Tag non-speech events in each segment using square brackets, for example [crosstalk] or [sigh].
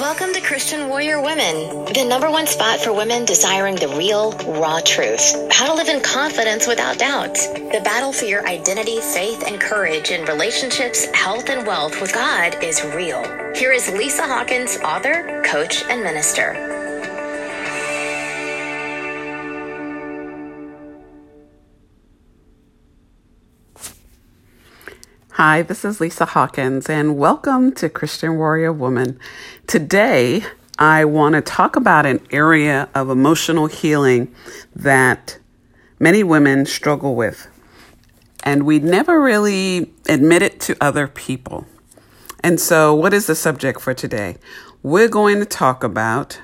Welcome to Christian Warrior Women, the number one spot for women desiring the real, raw truth. How to live in confidence without doubt. The battle for your identity, faith, and courage in relationships, health, and wealth with God is real. Here is Lisa Hawkins, author, coach, and minister. Hi, this is Lisa Hawkins, and welcome to Christian Warrior Woman. Today, I want to talk about an area of emotional healing that many women struggle with, and we never really admit it to other people. And so, what is the subject for today? We're going to talk about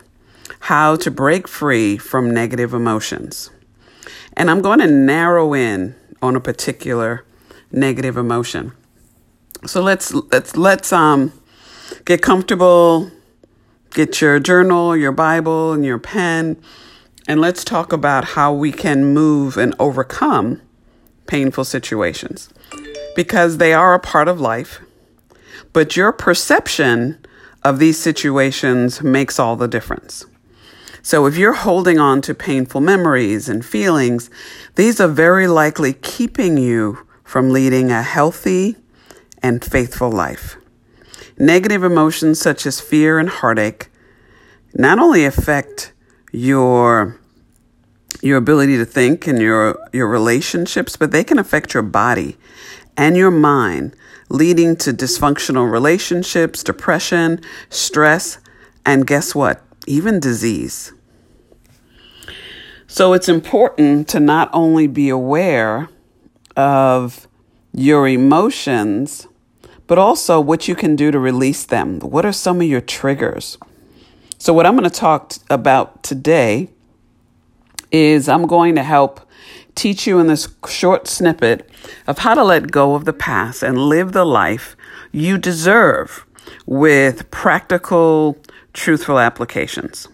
how to break free from negative emotions. And I'm going to narrow in on a particular negative emotion. So let's let's let's um get comfortable, get your journal, your Bible, and your pen, and let's talk about how we can move and overcome painful situations because they are a part of life. But your perception of these situations makes all the difference. So if you're holding on to painful memories and feelings, these are very likely keeping you from leading a healthy, and faithful life. Negative emotions such as fear and heartache not only affect your your ability to think and your your relationships, but they can affect your body and your mind, leading to dysfunctional relationships, depression, stress, and guess what? Even disease. So it's important to not only be aware of your emotions but also what you can do to release them. What are some of your triggers? So, what I'm going to talk t- about today is I'm going to help teach you in this short snippet of how to let go of the past and live the life you deserve with practical, truthful applications.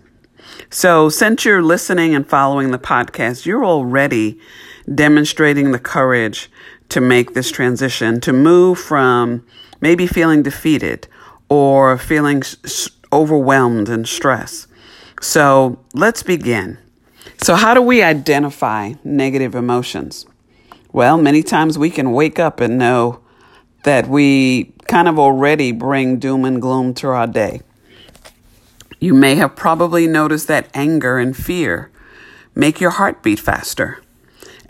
So, since you're listening and following the podcast, you're already demonstrating the courage to make this transition, to move from maybe feeling defeated or feeling overwhelmed and stressed. So let's begin. So, how do we identify negative emotions? Well, many times we can wake up and know that we kind of already bring doom and gloom to our day. You may have probably noticed that anger and fear make your heart beat faster,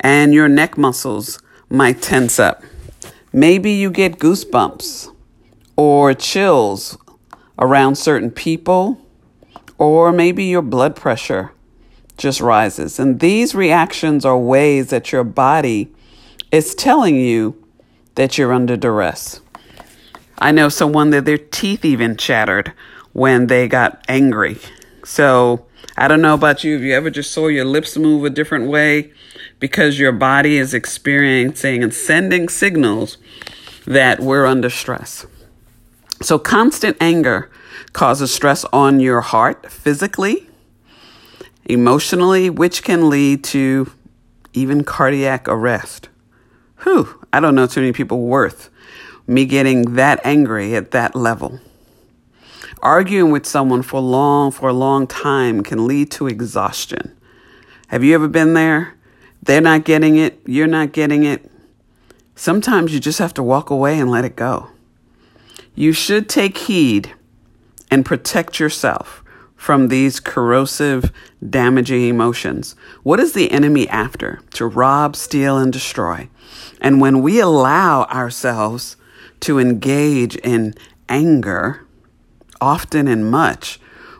and your neck muscles might tense up. Maybe you get goosebumps or chills around certain people, or maybe your blood pressure just rises. And these reactions are ways that your body is telling you that you're under duress. I know someone that their teeth even chattered when they got angry. So I don't know about you. If you ever just saw your lips move a different way because your body is experiencing and sending signals that we're under stress. So, constant anger causes stress on your heart physically, emotionally, which can lead to even cardiac arrest. Whew, I don't know too many people worth me getting that angry at that level. Arguing with someone for long for a long time can lead to exhaustion. Have you ever been there? They're not getting it, you're not getting it. Sometimes you just have to walk away and let it go. You should take heed and protect yourself from these corrosive, damaging emotions. What is the enemy after? To rob, steal, and destroy. And when we allow ourselves to engage in anger, often and much,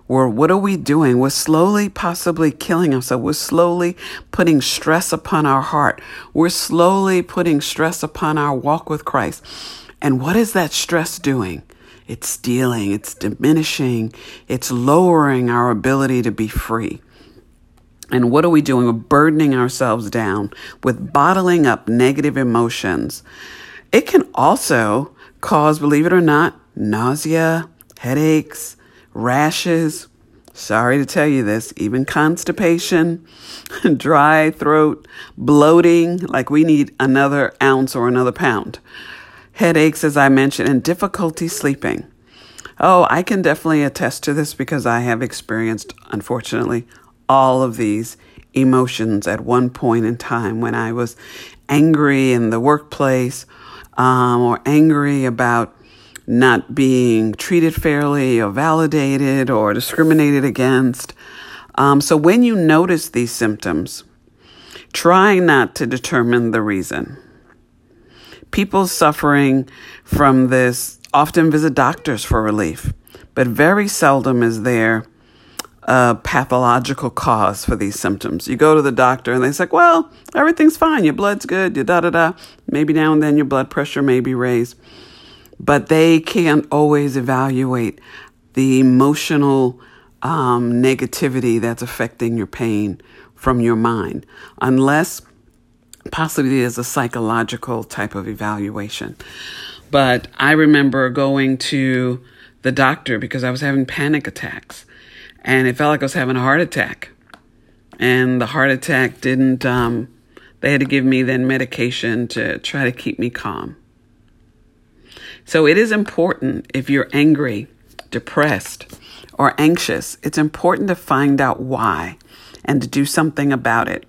or what are we doing? We're slowly, possibly killing ourselves. We're slowly putting stress upon our heart. We're slowly putting stress upon our walk with Christ. And what is that stress doing? It's stealing, it's diminishing, it's lowering our ability to be free. And what are we doing? We're burdening ourselves down with bottling up negative emotions. It can also cause, believe it or not, nausea, headaches, rashes. Sorry to tell you this, even constipation, [laughs] dry throat, bloating, like we need another ounce or another pound. Headaches, as I mentioned, and difficulty sleeping. Oh, I can definitely attest to this because I have experienced, unfortunately, all of these emotions at one point in time when I was angry in the workplace um, or angry about not being treated fairly or validated or discriminated against. Um, so when you notice these symptoms, try not to determine the reason. People suffering from this often visit doctors for relief, but very seldom is there a pathological cause for these symptoms. You go to the doctor and they say, well, everything's fine. Your blood's good. You da da da. Maybe now and then your blood pressure may be raised. But they can't always evaluate the emotional um, negativity that's affecting your pain from your mind, unless possibly there's a psychological type of evaluation. But I remember going to the doctor because I was having panic attacks and it felt like I was having a heart attack. And the heart attack didn't, um, they had to give me then medication to try to keep me calm. So it is important if you're angry, depressed, or anxious, it's important to find out why and to do something about it.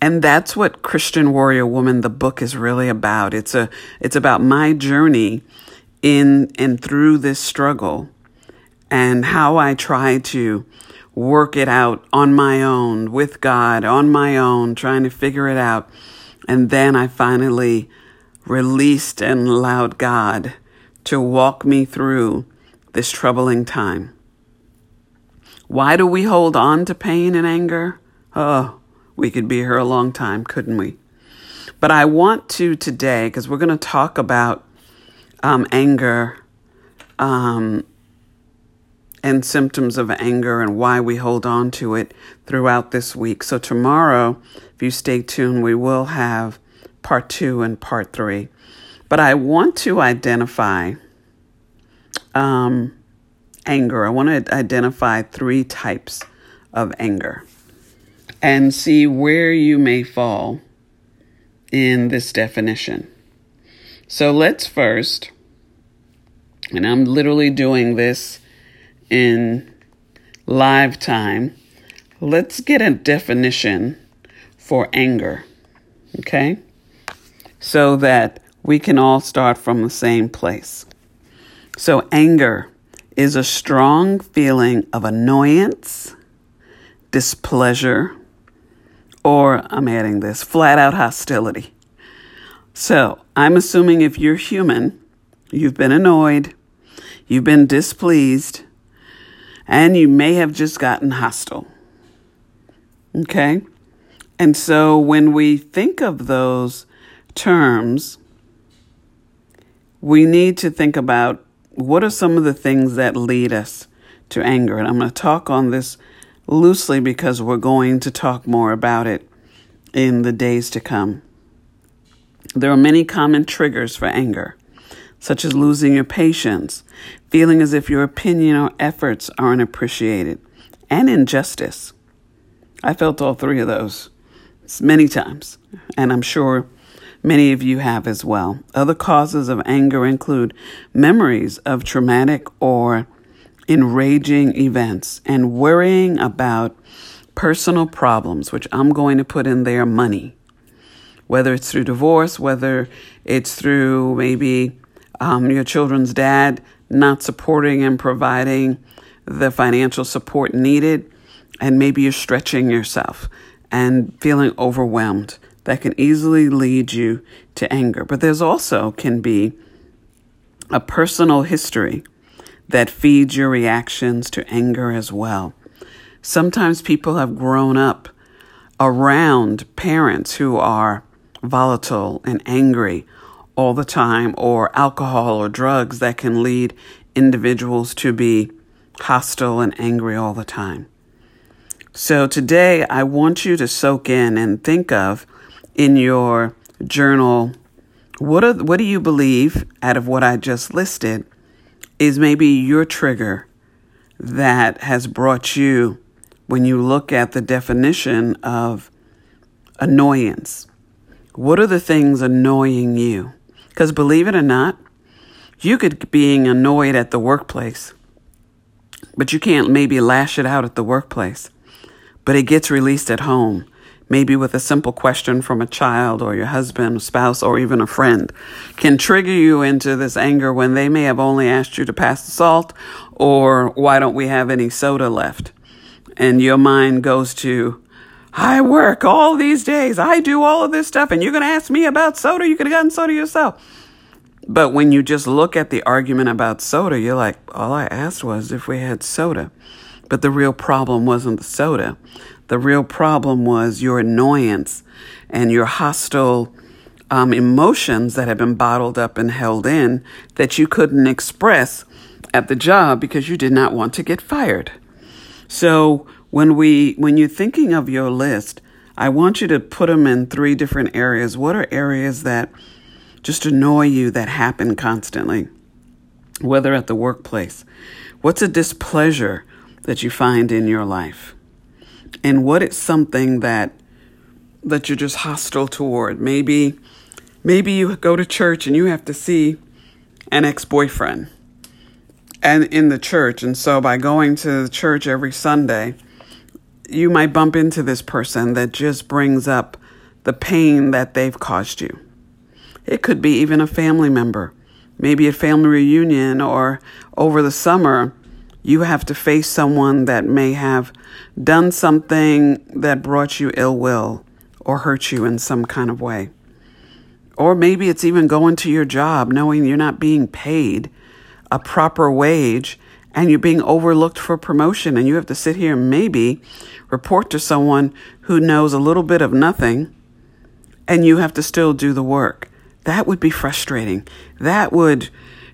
And that's what Christian Warrior Woman the book is really about. It's a it's about my journey in and through this struggle and how I try to work it out on my own with God, on my own, trying to figure it out. And then I finally released and allowed God to walk me through this troubling time. Why do we hold on to pain and anger? Oh, we could be here a long time, couldn't we? But I want to today, because we're going to talk about um, anger um, and symptoms of anger and why we hold on to it throughout this week. So, tomorrow, if you stay tuned, we will have part two and part three. But I want to identify um, anger. I want to identify three types of anger and see where you may fall in this definition. So let's first, and I'm literally doing this in live time, let's get a definition for anger, okay? So that we can all start from the same place. So, anger is a strong feeling of annoyance, displeasure, or I'm adding this flat out hostility. So I'm assuming if you're human, you've been annoyed, you've been displeased, and you may have just gotten hostile. Okay? And so when we think of those terms, we need to think about what are some of the things that lead us to anger. And I'm going to talk on this loosely because we're going to talk more about it in the days to come. There are many common triggers for anger, such as losing your patience, feeling as if your opinion or efforts aren't appreciated, and injustice. I felt all three of those many times, and I'm sure many of you have as well. Other causes of anger include memories of traumatic or enraging events and worrying about personal problems, which I'm going to put in there money, whether it's through divorce, whether it's through maybe um, your children's dad not supporting and providing the financial support needed, and maybe you're stretching yourself and feeling overwhelmed. That can easily lead you to anger. But there's also can be a personal history that feeds your reactions to anger as well. Sometimes people have grown up around parents who are volatile and angry all the time, or alcohol or drugs that can lead individuals to be hostile and angry all the time. So today, I want you to soak in and think of in your journal what are, what do you believe out of what I just listed is maybe your trigger that has brought you, when you look at the definition of annoyance, what are the things annoying you? Because believe it or not, You could be being annoyed at the workplace, but you can't maybe lash it out at the workplace. But it gets released at home, maybe with a simple question from a child or your husband, spouse, or even a friend, can trigger you into this anger when they may have only asked you to pass the salt or why don't we have any soda left? And your mind goes to, I work all these days. I do all of this stuff. And you're going to ask me about soda? You could have gotten soda yourself. But when you just look at the argument about soda, you're like, all I asked was if we had soda. But the real problem wasn't the soda. The real problem was your annoyance and your hostile um, emotions that had been bottled up and held in that you couldn't express at the job because you did not want to get fired. So when we when you're thinking of your list, I want you to put them in three different areas. What are areas that just annoy you that happen constantly? Whether at the workplace, what's a displeasure that you find in your life? And what is something that that you're just hostile toward? Maybe maybe you go to church and you have to see an ex-boyfriend and in the church. And so by going to the church every Sunday, you might bump into this person that just brings up the pain that they've caused you. It could be even a family member, maybe a family reunion, or over the summer, you have to face someone that may have done something that brought you ill will or hurt you in some kind of way. Or maybe it's even going to your job knowing you're not being paid a proper wage and you're being overlooked for promotion and you have to sit here and maybe report to someone who knows a little bit of nothing and you have to still do the work. That would be frustrating. That would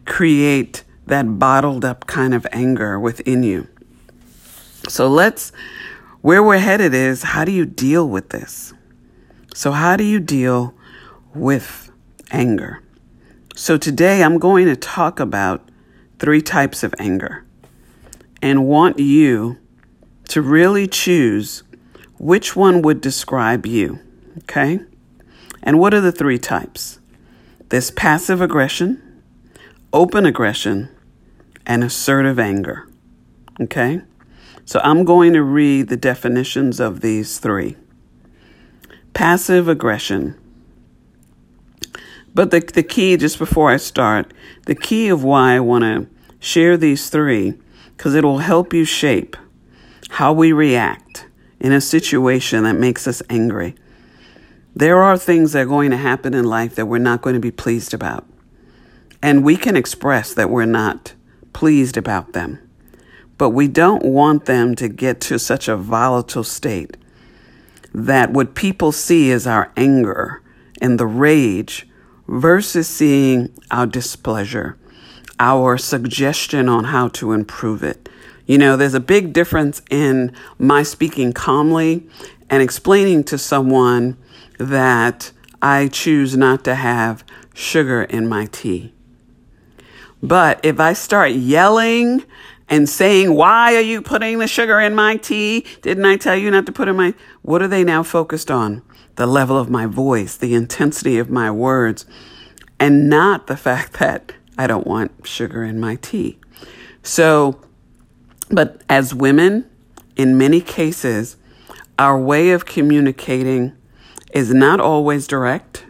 create that bottled up kind of anger within you. So let's, where we're headed is how do you deal with this? So, how do you deal with anger? So, today I'm going to talk about three types of anger and want you to really choose which one would describe you. Okay? And what are the three types? There's passive aggression, open aggression, and assertive anger. Okay? So I'm going to read the definitions of these three. Passive aggression but the, the key, just before I start, the key of why I want to share these three, because it will help you shape how we react in a situation that makes us angry. There are things that are going to happen in life that we're not going to be pleased about. And we can express that we're not pleased about them. But we don't want them to get to such a volatile state that what people see is our anger and the rage versus seeing our displeasure, our suggestion on how to improve it. You know, there's a big difference in my speaking calmly and explaining to someone that I choose not to have sugar in my tea. But if I start yelling and saying, Why are you putting the sugar in my tea? Didn't I tell you not to put in my. What are they now focused on? the level of my voice, the intensity of my words, and not the [laughs] fact that I don't want sugar in my tea. So, but as women, in many cases, our way of communicating is not always direct.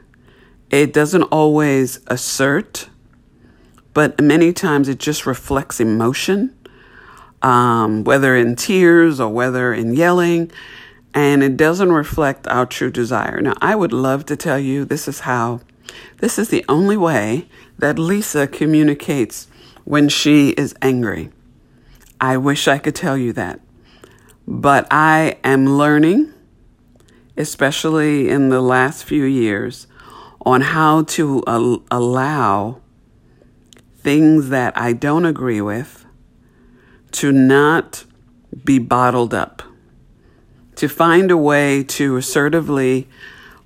It doesn't always assert, but many times it just reflects emotion, um, whether in tears or whether in yelling and it doesn't reflect our true desire. Now, I would love to tell you this is how, this is the only way that Lisa communicates when she is angry. I wish I could tell you that. But I am learning, especially in the last few years, on how to al- allow things that I don't agree with to not be bottled up to find a way to assertively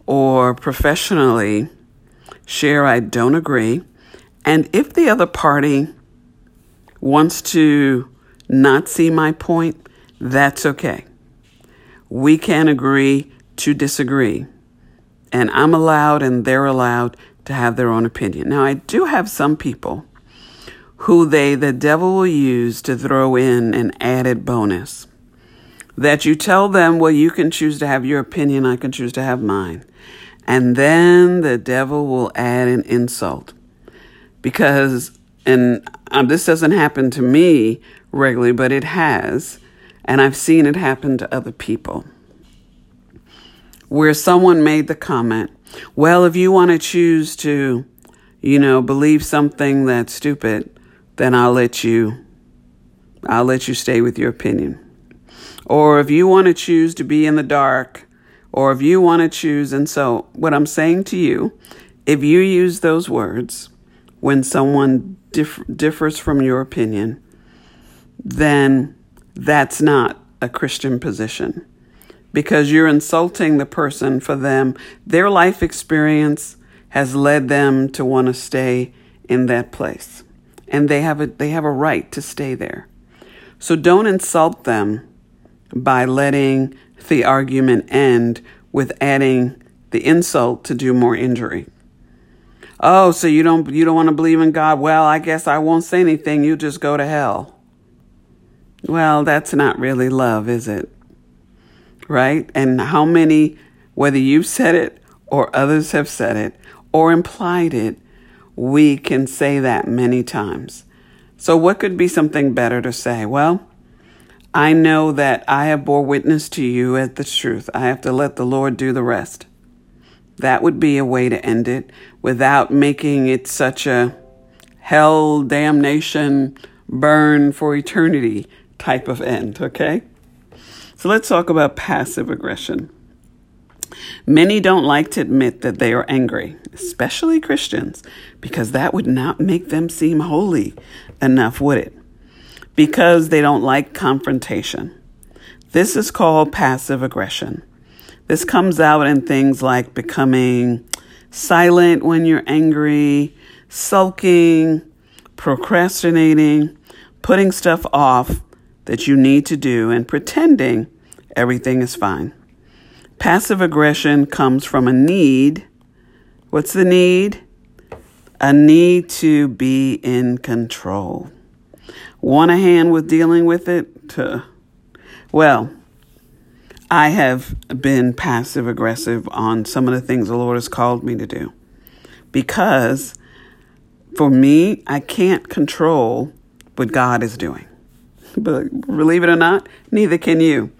or professionally share I don't agree. And if the other party wants to not see my point, that's okay. We can agree to disagree. And I'm allowed and they're allowed to have their own opinion. Now, I do have some people who they, the devil, will use to throw in an added bonus. That you tell them, well, you can choose to have your opinion, I can choose to have mine. And then the devil will add an insult. Because, and um, this doesn't happen to me regularly, but it has. And I've seen it happen to other people. Where someone made the comment, well, if you want to choose to, you know, believe something that's stupid, then I'll let you, I'll let you stay with your opinion. Or if you want to choose to be in the dark, or if you want to choose, and so what I'm saying to you, if you use those words when someone dif- differs from your opinion, then that's not a Christian position because you're insulting the person for them. Their life experience has led them to want to stay in that place and they have a they have a right to stay there. So don't insult them by letting the argument end with adding the insult to do more injury. Oh, so you don't you don't want to believe in God? Well, I guess I won't say anything. You just go to hell. Well, that's not really love, is it? Right? And how many whether you've said it or others have said it or implied it, we can say that many times. So, what could be something better to say? Well, I know that I have bore witness to you at the truth. I have to let the Lord do the rest. That would be a way to end it without making it such a hell, damnation, burn for eternity type of end, okay? So let's talk about passive aggression. Many don't like to admit that they are angry, especially Christians, because that would not make them seem holy enough, would it? Because they don't like confrontation. This is called passive aggression. This comes out in things like becoming silent when you're angry, sulking, procrastinating, putting stuff off that you need to do, and pretending everything is fine. Passive aggression comes from a need. What's the need? A need to be in control. Want a hand with dealing with it? To, well, I have been passive aggressive on some of the things the Lord has called me to do because for me, I can't control what God is doing. [laughs] But believe it or not, neither can you.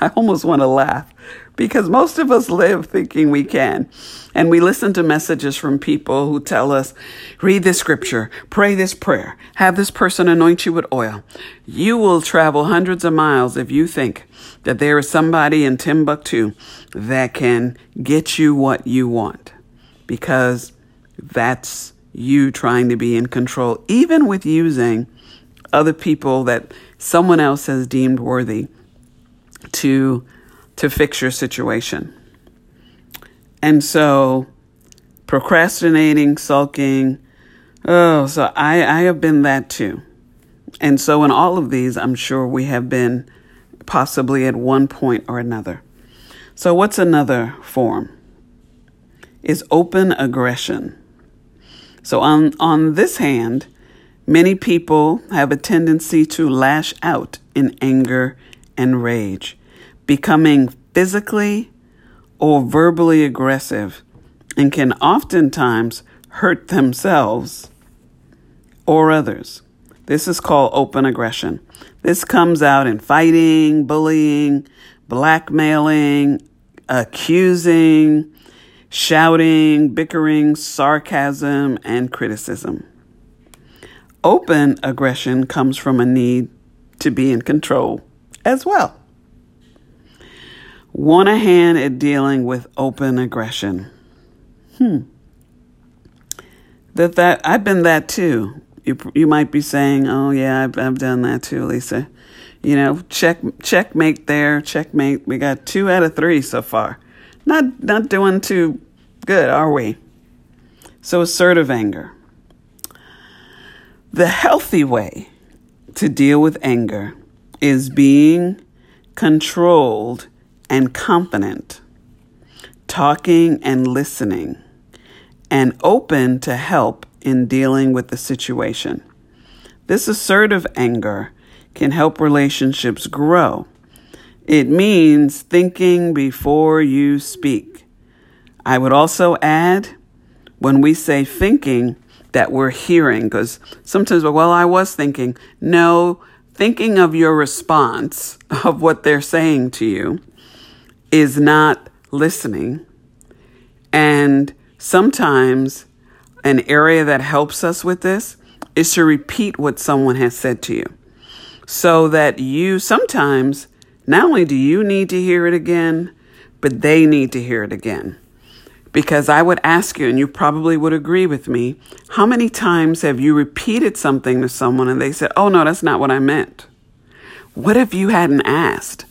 I almost want to laugh because most of us live thinking we can. And we listen to messages from people who tell us, read this scripture, pray this prayer, have this person anoint you with oil. You will travel hundreds of miles if you think that there is somebody in Timbuktu that can get you what you want because that's you trying to be in control, even with using other people that someone else has deemed worthy to to fix your situation. And so procrastinating, sulking, oh, so I, I have been that too. And so in all of these, I'm sure we have been possibly at one point or another. So what's another form? Is open aggression. So on, on this hand, many people have a tendency to lash out in anger and rage becoming physically or verbally aggressive and can oftentimes hurt themselves or others. This is called open aggression. This comes out in fighting, bullying, blackmailing, accusing, shouting, bickering, sarcasm, and criticism. Open aggression comes from a need to be in control as well want a hand at dealing with open aggression. Hmm. That that I've been that too. You you might be saying, "Oh yeah, I've I've done that too, Lisa." You know, check checkmate there, checkmate. We got two out of three so far. Not not doing too good, are we? So assertive anger. The healthy way to deal with anger is being controlled and confident, talking and listening, and open to help in dealing with the situation. This assertive anger can help relationships grow. It means thinking before you speak. I would also add when we say thinking that we're hearing, because sometimes, well, I was thinking. No, thinking of your response [laughs] of what they're saying to you is not listening. And sometimes an area that helps us with this is to repeat what someone has said to you so that you sometimes not only do you need to hear it again, but they need to hear it again. Because I would ask you, and you probably would agree with me, how many times have you repeated something to someone and they said, Oh, no, that's not what I meant? What if you hadn't asked?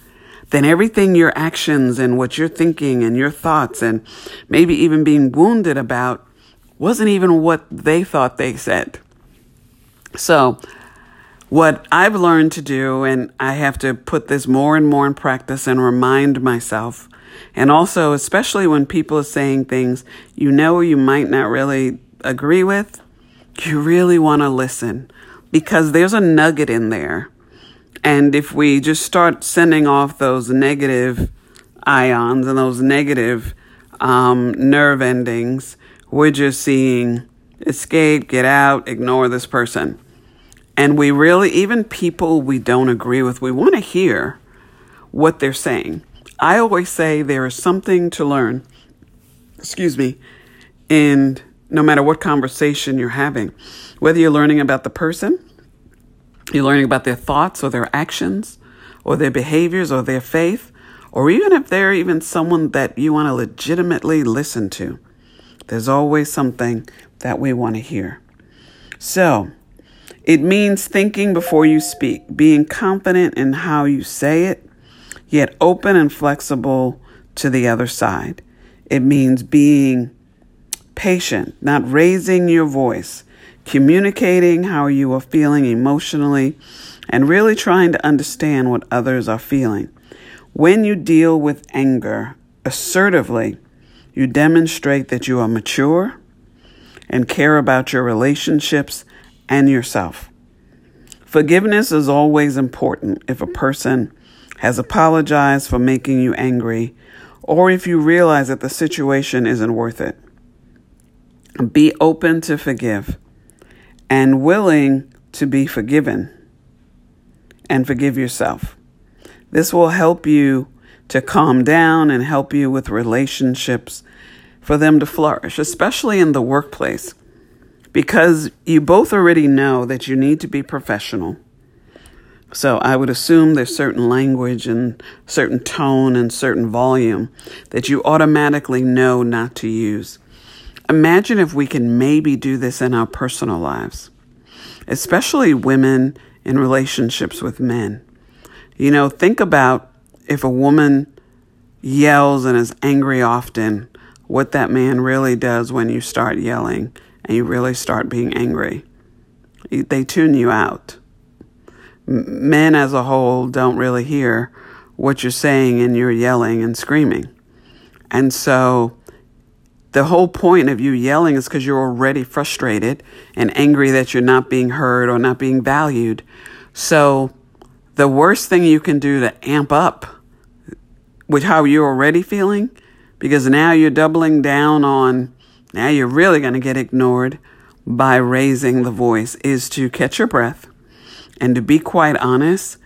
Then everything your actions and what you're thinking and your thoughts and maybe even being wounded about wasn't even what they thought they said. So, what I've learned to do, and I have to put this more and more in practice and remind myself, and also, especially when people are saying things you know you might not really agree with, you really want to listen because there's a nugget in there. And if we just start sending off those negative ions and those negative um, nerve endings, we're just seeing escape, get out, ignore this person. And we really, even people we don't agree with, we want to hear what they're saying. I always say there is something to learn, excuse me, in no matter what conversation you're having, whether you're learning about the person, you're learning about their thoughts or their actions or their behaviors or their faith, or even if they're even someone that you want to legitimately listen to. There's always something that we want to hear. So, it means thinking before you speak, being confident in how you say it, yet open and flexible to the other side. It means being patient, not raising your voice, communicating how you are feeling emotionally, and really trying to understand what others are feeling. When you deal with anger assertively, you demonstrate that you are mature and care about your relationships and yourself. Forgiveness is always important if a person has apologized for making you angry or if you realize that the situation isn't worth it. Be open to forgive and willing to be forgiven and forgive yourself. This will help you to calm down and help you with relationships for them to flourish, especially in the workplace, because you both already know that you need to be professional. So I would assume there's certain language and certain tone and certain volume that you automatically know not to use. Imagine if we can maybe do this in our personal lives, especially women in relationships with men. You know, think about if a woman yells and is angry often, what that man really does when you start yelling and you really start being angry. They tune you out. Men as a whole don't really hear what you're saying and you're yelling and screaming. And so the whole point of you yelling is because you're already frustrated and angry that you're not being heard or not being valued. So the worst thing you can do to amp up with how you're already feeling because now you're doubling down on, now you're really going to get ignored by raising the voice is to catch your breath. And to be quite honest,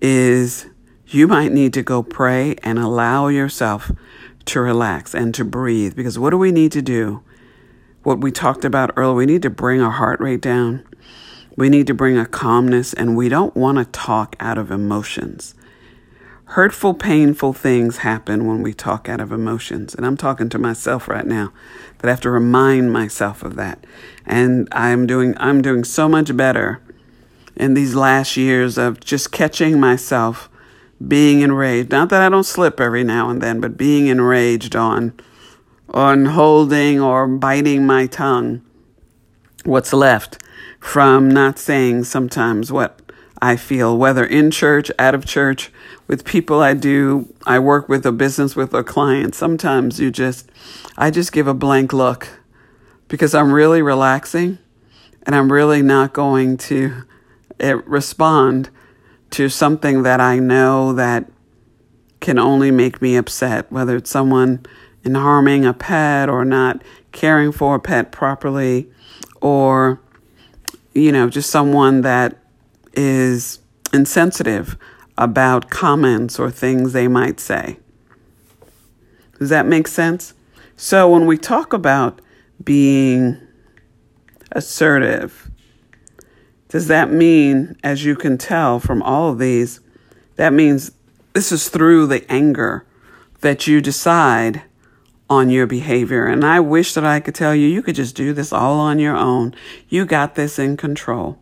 is you might need to go pray and allow yourself to relax and to breathe. Because what do we need to do? What we talked about earlier, we need to bring our heart rate down. We need to bring a calmness, and we don't want to talk out of emotions. Hurtful, painful things happen when we talk out of emotions. And I'm talking to myself right now that I have to remind myself of that. And I'm doing I'm doing so much better in these last years of just catching myself being enraged. Not that I don't slip every now and then, but being enraged on on holding or biting my tongue. What's left from not saying sometimes what I feel, whether in church, out of church, with people I do, I work with a business with a client. Sometimes you just, I just give a blank look because I'm really relaxing and I'm really not going to eh, respond to something that I know that can only make me upset, whether it's someone in harming a pet or not caring for a pet properly, or, you know, just someone that is insensitive about comments or things they might say. Does that make sense? So when we talk about being assertive, does that mean, as you can tell from all of these, that means this is through the anger that you decide on your behavior. And I wish that I could tell you, you could just do this all on your own. You got this in control.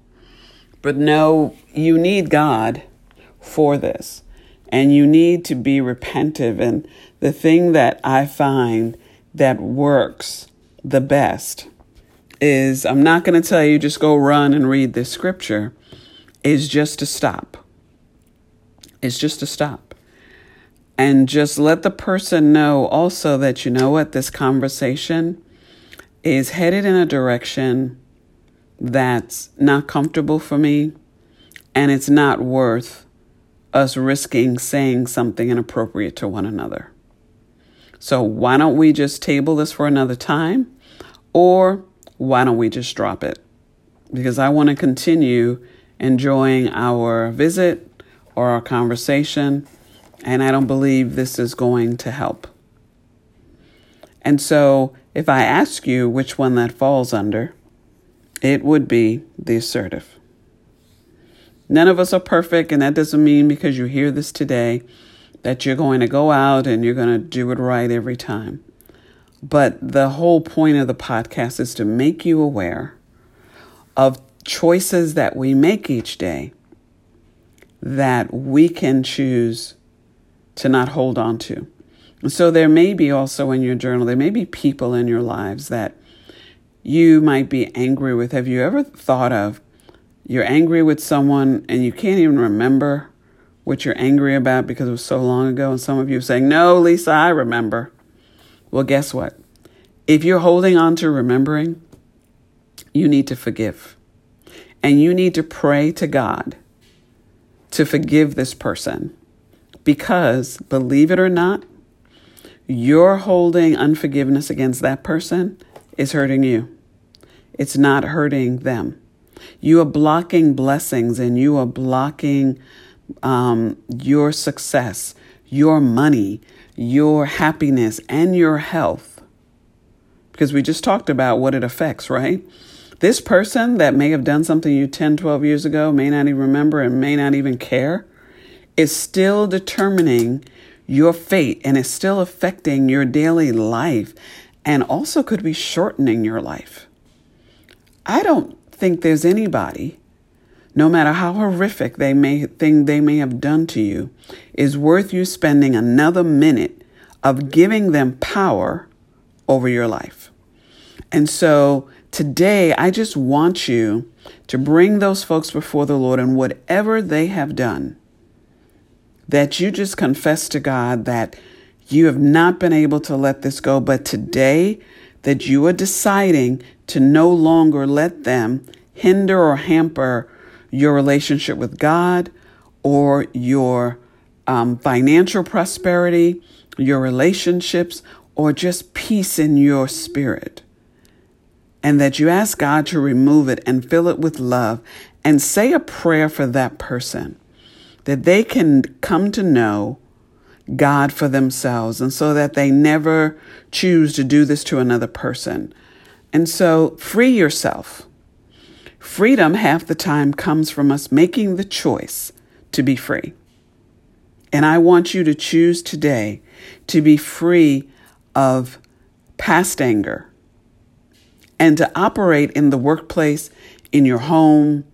But no, you need God for this. And you need to be repentive. And the thing that I find that works the best is I'm not going to tell you just go run and read this scripture, is just to stop. It's just to stop. And just let the person know also that you know what, this conversation is headed in a direction that's not comfortable for me and it's not worth us risking saying something inappropriate to one another. So, why don't we just table this for another time? Or why don't we just drop it? Because I want to continue enjoying our visit or our conversation, and I don't believe this is going to help. And so, if I ask you which one that falls under, it would be the assertive. None of us are perfect, and that doesn't mean because you hear this today that you're going to go out and you're going to do it right every time. But the whole point of the podcast is to make you aware of choices that we make each day that we can choose to not hold on to. So there may be also in your journal, there may be people in your lives that you might be angry with. Have you ever thought of you're angry with someone and you can't even remember what you're angry about because it was so long ago. And some of you are saying, No, Lisa, I remember. Well, guess what? If you're holding on to remembering, you need to forgive. And you need to pray to God to forgive this person. Because, believe it or not, your holding unforgiveness against that person is hurting you. It's not hurting them. You are blocking blessings and you are blocking um, your success, your money, your happiness, and your health. Because we just talked about what it affects, right? This person that may have done something you 10, 12 years ago, may not even remember and may not even care, is still determining your fate and is still affecting your daily life and also could be shortening your life. I don't think there's anybody, no matter how horrific they may think they may have done to you, is worth you spending another minute of giving them power over your life. And so today, I just want you to bring those folks before the Lord and whatever they have done, that you just confess to God that you have not been able to let this go, but today that you are deciding to no longer let them hinder or hamper your relationship with God or your um, financial prosperity, your relationships, or just peace in your spirit. And that you ask God to remove it and fill it with love and say a prayer for that person that they can come to know God for themselves and so that they never choose to do this to another person. And so free yourself. Freedom, half the time, comes from us making the choice to be free. And I want you to choose today to be free of past anger and to operate in the workplace, in your home,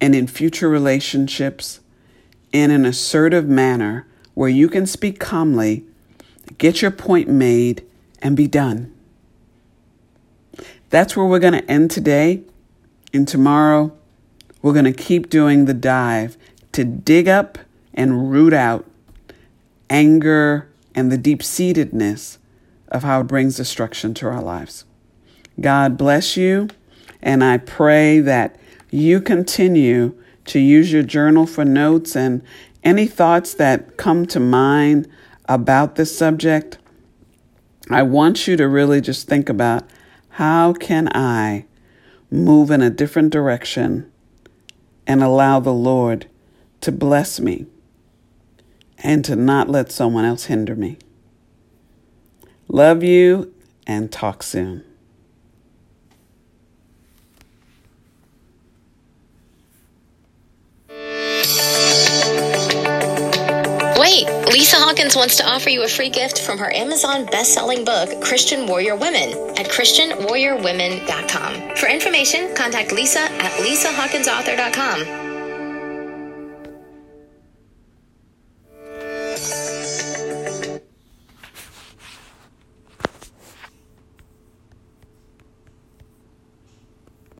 and in future relationships in an assertive manner where you can speak calmly, get your point made, and be done. That's where we're going to end today. And tomorrow, we're going to keep doing the dive to dig up and root out anger and the deep seatedness of how it brings destruction to our lives. God bless you, and I pray that you continue to use your journal for notes and any thoughts that come to mind about this subject. I want you to really just think about how can I move in a different direction and allow the Lord to bless me and to not let someone else hinder me. Love you and talk soon. Hawkins wants to offer you a free gift from her Amazon best-selling book, Christian Warrior Women, at christianwarriorwomen.com. For information, contact Lisa at lisahawkinsauthor.com.